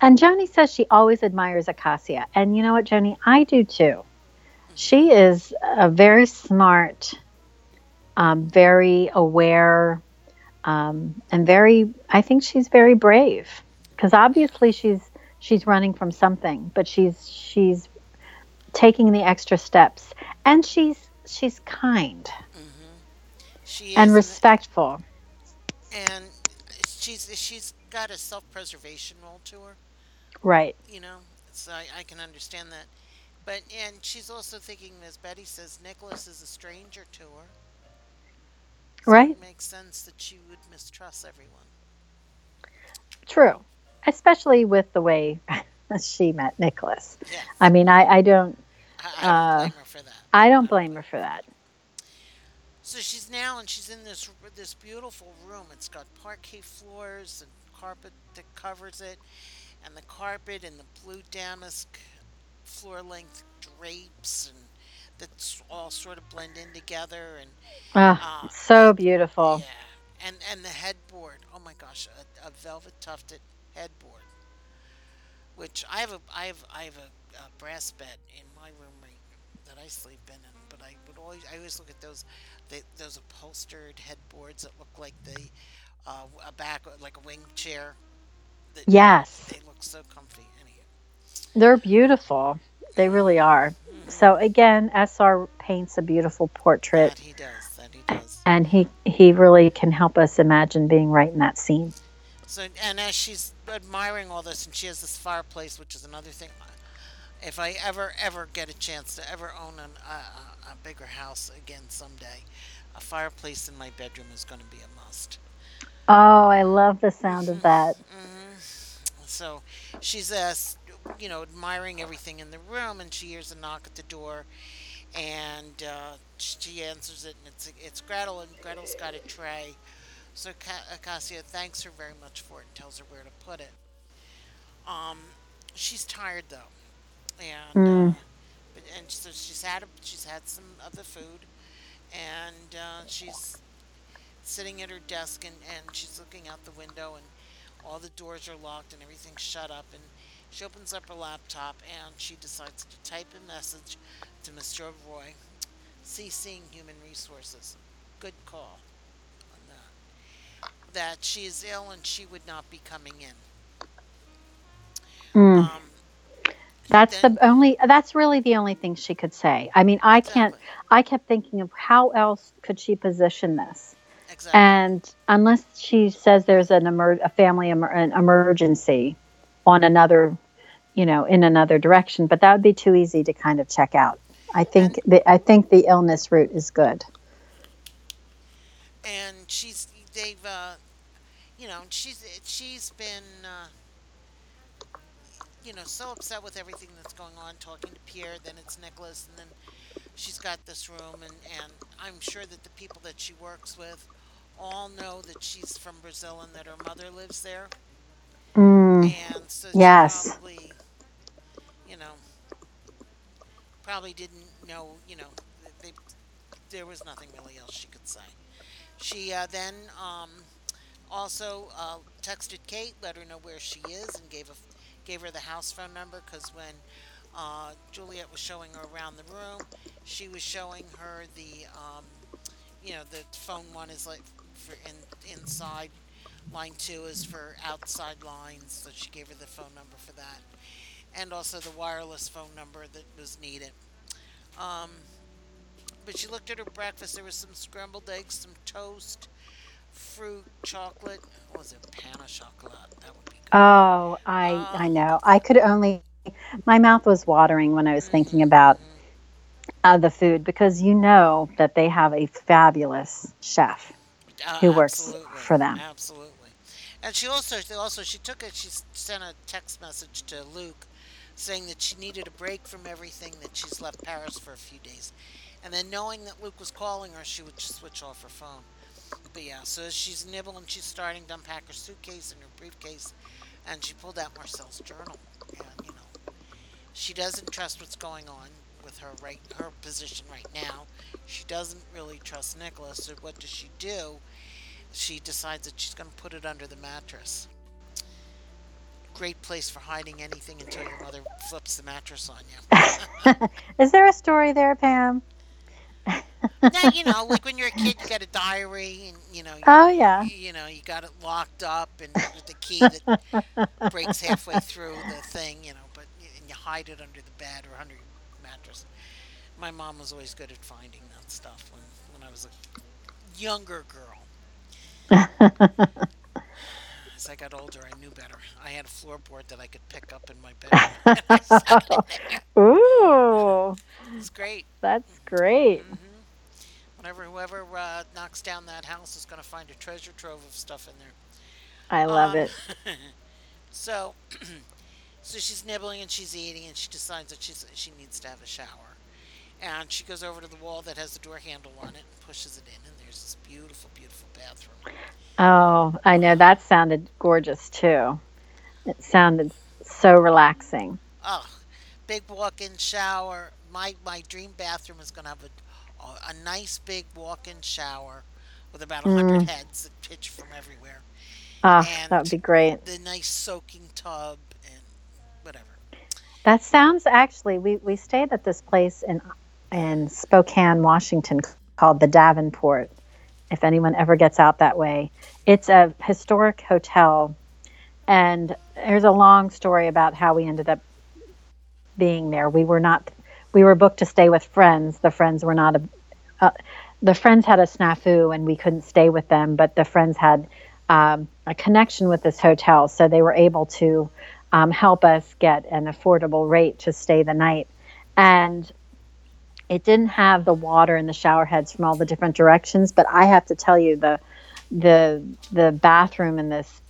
And Joni says she always admires Acacia. And you know what, Joni? I do too. She is a very smart, um, very aware, um, and very, I think she's very brave. Because obviously she's she's running from something, but she's she's taking the extra steps. And she's she's kind mm-hmm. She is, and respectful. and she's she's got a self preservation role to her. Right. You know, so I, I can understand that. But and she's also thinking, as Betty says, Nicholas is a stranger to her. So Right. It makes sense that she would mistrust everyone. True. Especially with the way [LAUGHS] she met Nicholas. Yeah, I mean, I, I don't I, I don't Uh, blame her for that. I don't blame her for that. So she's now and she's in this this beautiful room. It's got parquet floors and carpet that covers it, and the carpet and the blue damask floor length drapes and that's all sort of blend in together and Ah, uh, so beautiful. yeah and and the headboard oh my gosh a, a velvet tufted headboard which I have a I have I have a, a brass bed in my room right, that I sleep in and but I would always I always look at those they, those upholstered headboards that look like the uh, a back like a wing chair that Yes, they look so comfy anyhow they're beautiful. They really are. So again, SR paints a beautiful portrait that he does that he does and he he really can help us imagine being right in that scene. So, and as she's admiring all this, and she has this fireplace, which is another thing. If I ever, ever get a chance to ever own an, a, a, bigger house again someday, a fireplace in my bedroom is going to be a must. Oh, I love the sound of that. So she's, uh, you know, admiring everything in the room, and she hears a knock at the door, and uh, she answers it, and it's it's Gretel, and Gretel's got a tray. So Acacia thanks her very much for it and tells her where to put it. Um, she's tired though, and uh, but, and so she's had a, she's had some of the food, and uh, she's sitting at her desk and, and she's looking out the window and all the doors are locked and everything's shut up and she opens up her laptop and she decides to type a message to Mr. Roy, CCing Human Resources. Good call that. She is ill and she would not be coming in. Mm. Um, That's then- the only that's really the only thing she could say. I mean, I can't I kept thinking of how else could she position this? exactly. And unless she says there's an emer- a family emer- an emergency on another, you know, in another direction, but that would be too easy to kind of check out. I think the I think the illness route is good. And she's they've uh, you know she's she's been uh, you know so upset with everything that's going on talking to pierre then it's nicholas and then she's got this room and and i'm sure that the people that she works with all know that she's from brazil and that her mother lives there. Mm, and so she Yes. probably you know probably didn't know you know they, there was nothing really else she could say she uh, then um, also uh, texted Kate, let her know where she is, and gave a gave her the house phone number because when uh, Juliet was showing her around the room, she was showing her the um, you know the phone one is like for in, inside, line two is for outside lines, so she gave her the phone number for that, and also the wireless phone number that was needed. Um, but she looked at her breakfast. There was some scrambled eggs, some toast, fruit, chocolate. What was it? Pain au chocolat. That would be good. oh, I I know. I could only my mouth was watering when I was thinking about uh, the food because you know that they have a fabulous chef. Uh, who works for them. Absolutely. And she also, also, she took it. She sent a text message to Luke, saying that she needed a break from everything, that she's left Paris for a few days. And then knowing that Luke was calling her, she would just switch off her phone. But yeah, so as she's nibbling, she's starting to unpack her suitcase and her briefcase, and she pulled out Marcel's journal. And, you know, she doesn't trust what's going on with her right her position right now. She doesn't really trust Nicholas, so what does she do? She decides that she's going to put it under the mattress. Great place for hiding anything until your mother flips the mattress on you. [LAUGHS] [LAUGHS] Is there a story there, Pam? Now, you know, like when you're a kid, you got a diary, and you know, you, Oh yeah. you know, you got it locked up, and with the key that [LAUGHS] breaks halfway through the thing, you know, but and you hide it under the bed or under your mattress. My mom was always good at finding that stuff when when I was a younger girl. [LAUGHS] As I got older, I knew better. I had a floorboard that I could pick up in my bedroom. [LAUGHS] and I sat in there. Ooh, It was great. that's great. hmm Whenever whoever uh, knocks down that house is going to find a treasure trove of stuff in there. I love Um, it. [LAUGHS] so, [CLEARS THROAT] so she's nibbling and she's eating, and she decides that she's she needs to have a shower. And she goes over to the wall that has the door handle on it and pushes it in, and there's this beautiful, beautiful bathroom. Oh, I know that sounded gorgeous too. It sounded so relaxing. Oh, big walk-in shower. My my dream bathroom is going to have a, a nice big walk-in shower with about a hundred Mm. heads that pitch from everywhere, Oh, that would be great. the nice soaking tub and whatever. That sounds actually we we stayed at this place in in Spokane, Washington called the Davenport. If anyone ever gets out that way, it's a historic hotel and there's a long story about how we ended up being there. We were not we were booked to stay with friends. The friends were not a uh, the friends had a snafu and we couldn't stay with them, but the friends had um, a connection with this hotel, so they were able to um, help us get an affordable rate to stay the night. And it didn't have the water and the shower heads from all the different directions, but I have to tell you the the the bathroom in this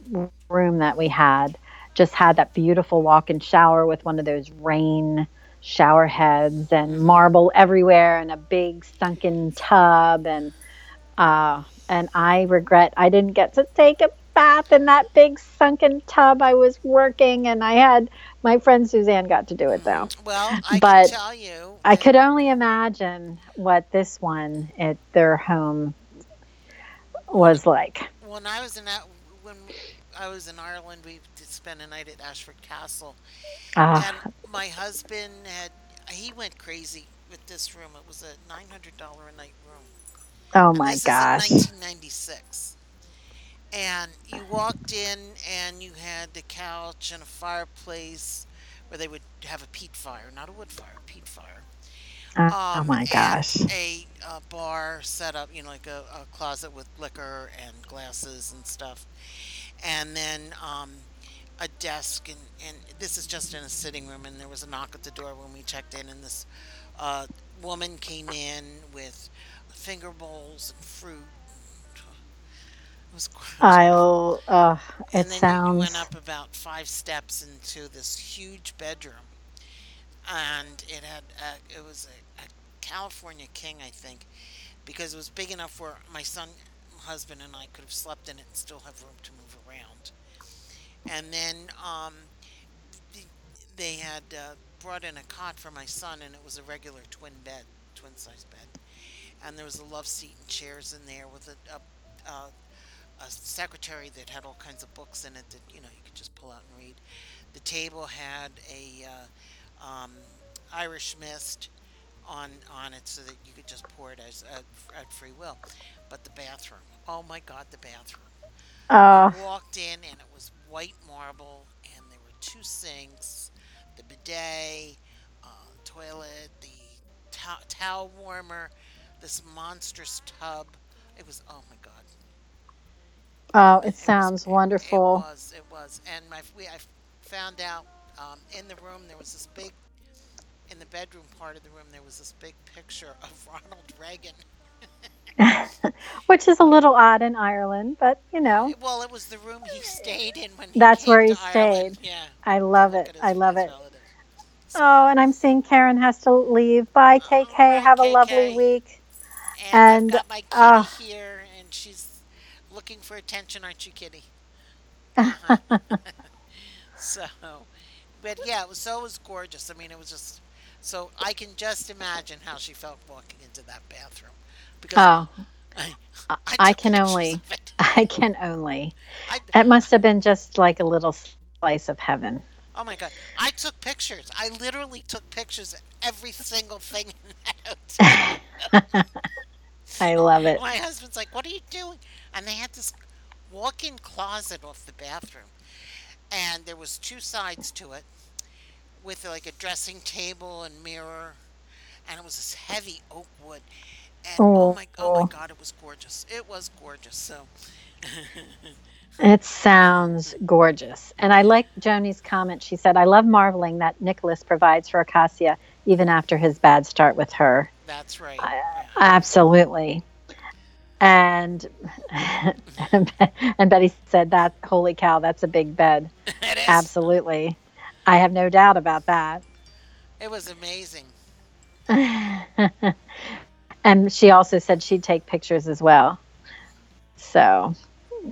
room that we had just had that beautiful walk-in shower with one of those rain shower heads and marble everywhere and a big sunken tub and uh and I regret I didn't get to take a bath in that big sunken tub. I was working and I had my friend Suzanne got to do it though. Well, I can But tell you I could only imagine what this one at their home was like. when I was in that when I was in Ireland, we spend a night at Ashford Castle, Ah, and my husband had he went crazy with this room. It was a nine hundred dollar a night room, oh and my gosh. 1996. And you walked in, and you had the couch and a fireplace where they would have a peat fire, not a wood fire, a peat fire. Oh, oh Um, my gosh. a, uh bar set up, you know, like a, a closet with liquor and glasses and stuff. And then um, a desk, and, and this is just in a sitting room. And there was a knock at the door when we checked in, and this uh, woman came in with finger bowls and fruit. It was. I'll uh it And then you went up about five steps into this huge bedroom, and it had uh, it was a, a California king, I think, because it was big enough where my son, husband, and I could have slept in it and still have room to move. And then um, they had uh, brought in a cot for my son, and it was a regular twin bed, twin size bed. And there was a love seat and chairs in there with a, a, a, a secretary that had all kinds of books in it that you know you could just pull out and read. The table had a uh, um, Irish mist on on it so that you could just pour it as at, at free will. But the bathroom, oh my God, the bathroom! You uh walked in and it was white marble, and there were two sinks, the bidet, uh, toilet, the to- towel warmer, this monstrous tub. It was oh my God, oh it it was sounds it wonderful. was it was, and my we I found out um, in the room there was this big in the bedroom part of the room there was this big picture of [LAUGHS] Ronald Reagan. [LAUGHS] Which is a little odd in Ireland, but you know, well, it was the room he stayed in when he that's where he stayed. Yeah, I love look it. I love it. Oh, and I'm seeing Karen has to leave. Bye, KK. right, Have a KK. lovely week. And, And, I've got my kitty uh, here, and she's looking for attention, aren't you, kitty? [LAUGHS] [LAUGHS] So, but yeah, it was so it was gorgeous. I mean, it was just so I can just imagine how she felt walking into that bathroom because Oh, I, I- I, can only. [LAUGHS] I can only. I, It must have been just like a little slice of heaven. oh my god, I took pictures. I literally took pictures of every single thing that. [LAUGHS] I love it. My husband's like, "What are you doing?" And they had this walk-in closet off the bathroom, and there was two sides to it, with like a dressing table and mirror, and it was this heavy oak wood. And oh, Oh. my, oh my God, it was gorgeous. It was gorgeous. So, [LAUGHS] It sounds gorgeous. And I like Joni's comment. She said, I love marveling that Nicholas provides for Acacia even after his bad start with her. that's right. I- yeah. Absolutely. And [LAUGHS] and Betty said that holy cow, that's a big bed. [LAUGHS] It is. Absolutely. I have no doubt about that. It was amazing. And she also said she'd take pictures as well. So,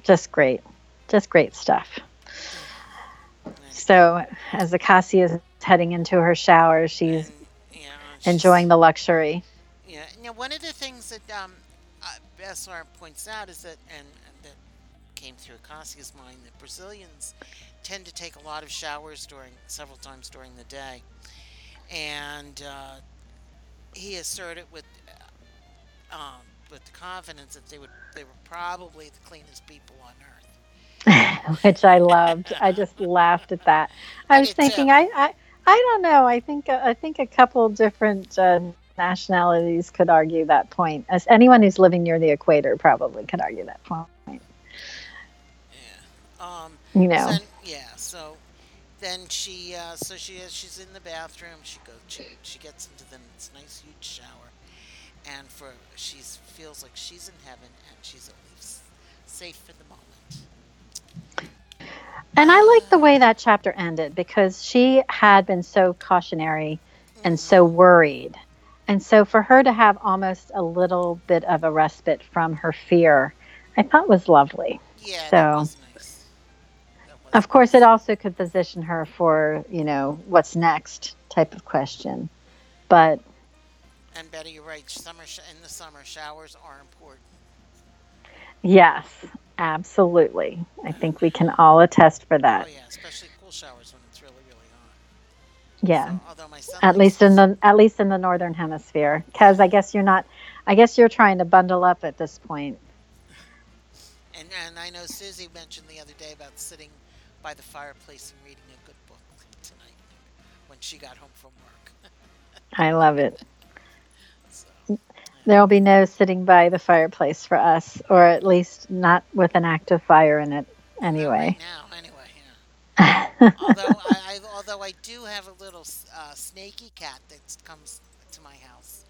just great. Just great stuff. So, as Acacia is heading into her shower, she's And, yeah, she's- enjoying the luxury. Yeah, now one of the things that um, uh, SR points out is that, and, and that came through Acacia's mind, that Brazilians tend to take a lot of showers during several times during the day, and uh, he asserted with um, with the confidence that they would they were probably the cleanest people on earth. [LAUGHS] which I loved. I just [LAUGHS] laughed at that. I was thinking. I, I, I don't know. I think, I think a couple different uh, nationalities could argue that point. As anyone who's living near the equator probably could argue that point. Yeah. Um, You know, So, yeah. So then she, uh, so she is, she's in the bathroom. She goes, she, she gets into the this nice huge shower, and for she feels like she's in heaven and she's at least safe for the moment. and I like the way that chapter ended because she had been so cautionary and so mm-hmm. worried. And so for her to have almost a little bit of a respite from her fear, I thought was lovely. Yeah, So- nice. That was Of course, nice. it also could position her for, you know, what's next type of question. But And Betty, you're right. Summer sh- in the summer, showers are important. yes, absolutely. I think we can all attest for that. Oh yeah, especially cool showers when it's really, really hot. Yeah. So, although my son At least in the at least in the northern hemisphere. Cuz I guess you're not I guess you're trying to bundle up at this point. [LAUGHS] And, and I know Susie mentioned the other day about sitting by the fireplace and reading a good book tonight when she got home from work. [LAUGHS] I love it. So, There'll be no sitting by the fireplace for us or at least not with an active fire in it anyway. right now, anyway, yeah. [LAUGHS] although I, I although I do have a little uh, snaky cat that comes to my house,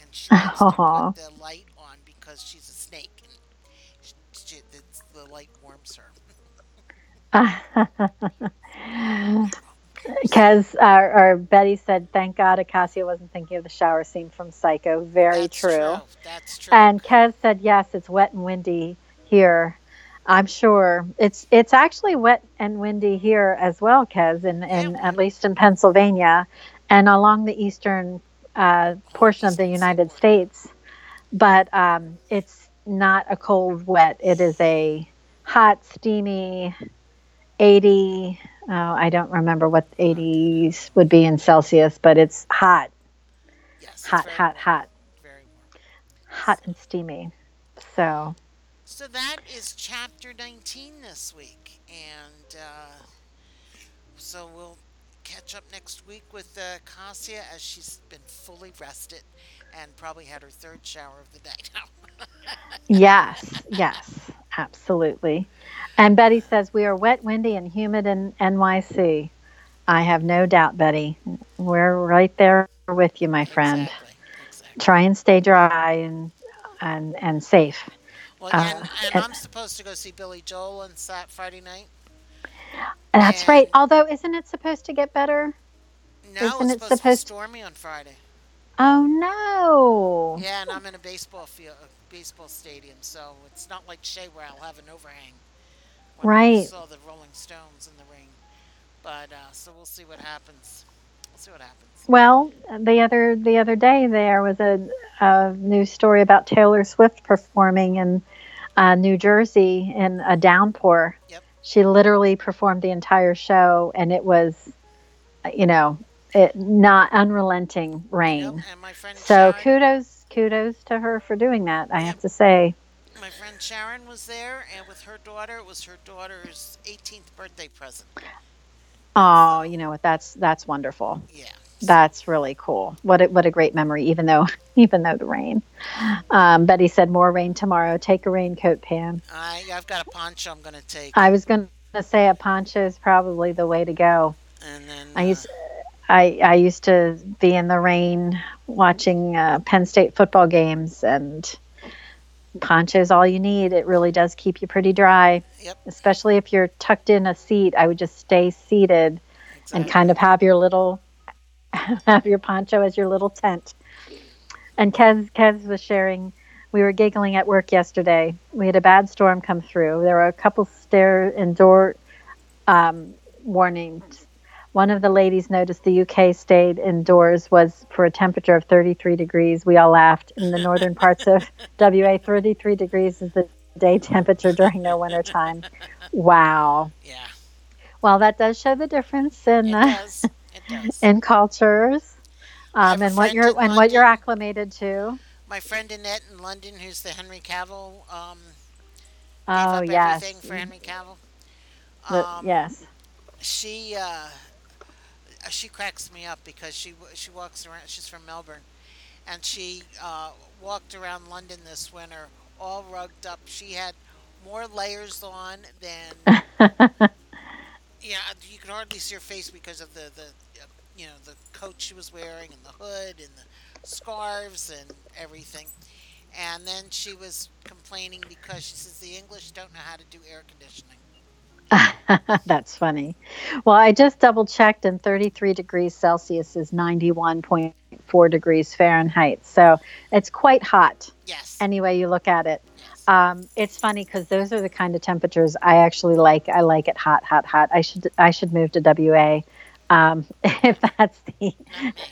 and she likes to put the light on because she's a snake, and she, she, it's, the light warms her. [LAUGHS] [LAUGHS] Because uh, or Betty said, "Thank God Acacia wasn't thinking of the shower scene from Psycho." Very That's true. That's true. And Kez said, "Yes, it's wet and windy here." I'm sure it's it's actually wet and windy here as well, Kez, in, in Yeah. at least in Pennsylvania and along the eastern uh, portion of the United. States. But um, it's not a cold wet. It is a hot, steamy, 80. Oh, I don't remember what 80s would be in Celsius, but it's hot, yes, hot, very hot, hot, Very warm. hot and steamy. So. So that is chapter 19 this week. And uh, so we'll catch up next week with uh, Cassia as she's been fully rested and probably had her third shower of the [LAUGHS] day now. Yes, yes, absolutely. And Betty says we are wet, windy, and humid in NYC. I have no doubt, Betty. We're right there with you, my friend. Exactly. exactly. Try and stay dry and and and safe. Well, Uh, and, and and- I'm supposed to go see Billy Joel on Sat Friday night. That's And- right. Although, isn't it supposed to get better? No, Isn't it's it supposed, supposed- to be stormy on Friday. Oh no. Yeah, and I'm in a baseball field, baseball stadium, so it's not like Shea where I'll have an overhang. When I Right. saw the Rolling Stones in the rain, but uh, so we'll see what happens. We'll see what happens. Well, the other the other day there was a, a news story about Taylor Swift performing in uh, New Jersey in a downpour. Yep. She literally performed the entire show, and it was, you know, it not unrelenting rain. Yep, and my friend So Sharon, kudos kudos to her for doing that. I have to say. my friend Sharon was there, and with her daughter, it was her daughter's 18th birthday present. Oh, you know what? That's that's wonderful. Yeah. That's really cool. What a, what a great memory, even though [LAUGHS] even though the rain. Um, Betty said more rain tomorrow. Take a raincoat, Pam. I I've got a poncho I'm gonna take, I was going to say a poncho is probably the way to go. and then I uh, used I I used to be in the rain watching uh, Penn State football games, and poncho's all you need. It really does keep you pretty dry, Yep. especially if you're tucked in a seat. I would just stay seated and kind of have your little [LAUGHS] have your poncho as your little tent. And Kez Kez was sharing we were giggling at work yesterday. We had a bad storm come through. There were a couple stair and door um, warnings. One of the ladies noticed the UK stayed indoors was for a temperature of 33 degrees. We all laughed. In the northern parts of [LAUGHS] WA, 33 degrees is the day temperature during their winter time. Wow. yeah, Well, that does show the difference in uh, does. It does. [LAUGHS] in cultures um, and what you're and what you're acclimated to. My friend Annette in London, who's the Henry Cavill, um, Oh yes, everything for Henry Cavill. The- Um, yes. she uh, she cracks me up because she she walks around. She's from Melbourne, and she uh, walked around London this winter all rugged up. She had more layers on than [LAUGHS] yeah. You could hardly see her face because of the the uh, you know the coat she was wearing and the hood and the scarves and everything. And then she was complaining because she says the English don't know how to do air conditioning. [LAUGHS] That's funny. Well, I just double checked, and 33 degrees Celsius is 91.4 degrees Fahrenheit. So it's quite hot, Yes. any way you look at it. yes. Um, it's funny because those are the kind of temperatures I actually like. I like it hot, hot, hot. I should I should move to WA um, [LAUGHS] if that's the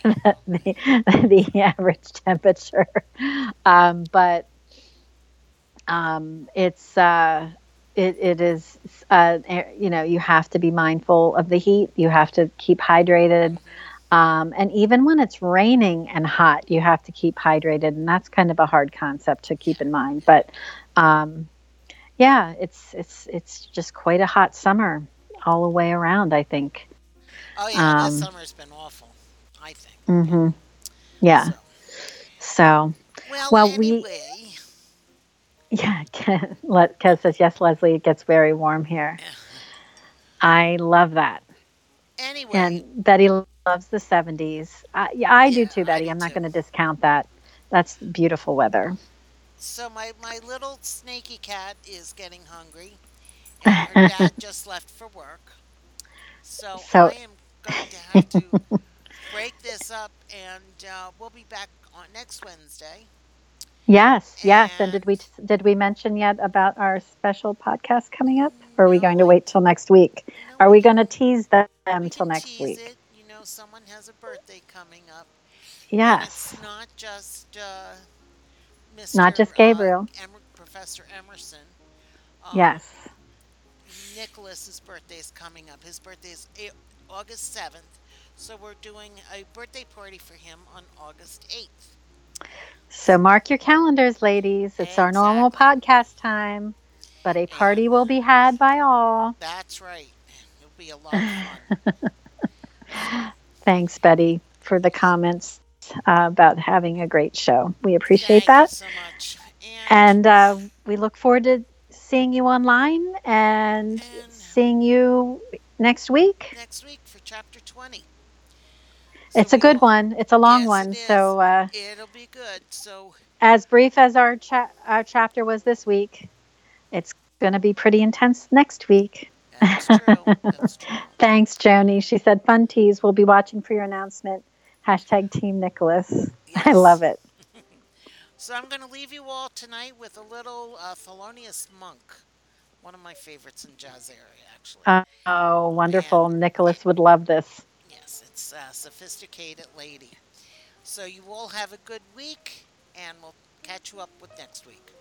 [LAUGHS] the, the average temperature. Um, but um, it's uh, it, it is uh, you know you have to be mindful of the heat. You have to keep hydrated. Um, and even when it's raining and hot, you have to keep hydrated, and that's kind of a hard concept to keep in mind. But um, yeah, it's it's it's just quite a hot summer all the way around. I think. Oh yeah, Um, this summer's been awful. I think. hmm Yeah. So, So well, Well, we- [LAUGHS] yeah, let Kez says yes, Leslie. It gets very warm here. Yeah. I love that, anyway, and Betty loves the '70s. I, yeah, I do Yeah, too, Betty. do I'm not going to discount that. That's beautiful weather. so my my little snaky cat is getting hungry, [LAUGHS] and her dad just left for work. So, So- I am going to have to [LAUGHS] break this up, and uh, we'll be back on next Wednesday. Yes, yes. And did we did we mention yet about our special podcast coming up? Or are we No, going to wait till next week? Are we going to tease them we till next week? It. You know, someone has a birthday coming up. Yes. It's not just uh, Mr. Not just uh, Gabriel. Professor Emerson. Um, Yes. Nicholas's birthday is coming up. His birthday is a- August 7th. So we're doing a birthday party for him on August 8th. So mark your calendars, ladies. It's our normal podcast time, but a party will be had by all. That's right. It'll be a lot of fun. [LAUGHS] Thanks, Betty, for the comments uh, about having a great show. We appreciate Thank that. so much. And, And uh, we look forward to seeing you online and And- seeing you next week. next week for chapter 20. It's a good one. It's a long Yes, one. So, uh, It'll be good. So, as brief as our, cha- our chapter was this week, it's going to be pretty intense next week. That's true. That's [LAUGHS] true. Thanks, Joni. She said, "Fun tease. We'll be watching for your announcement." Hashtag Team Nicholas. [LAUGHS] I love it. [LAUGHS] So I'm going to leave you all tonight with a little uh, Thelonious Monk, one of my favorites in jazz area, actually. Oh, wonderful. Nicholas would love this. It's a sophisticated lady. So you all have a good week, and we'll catch you up with next week.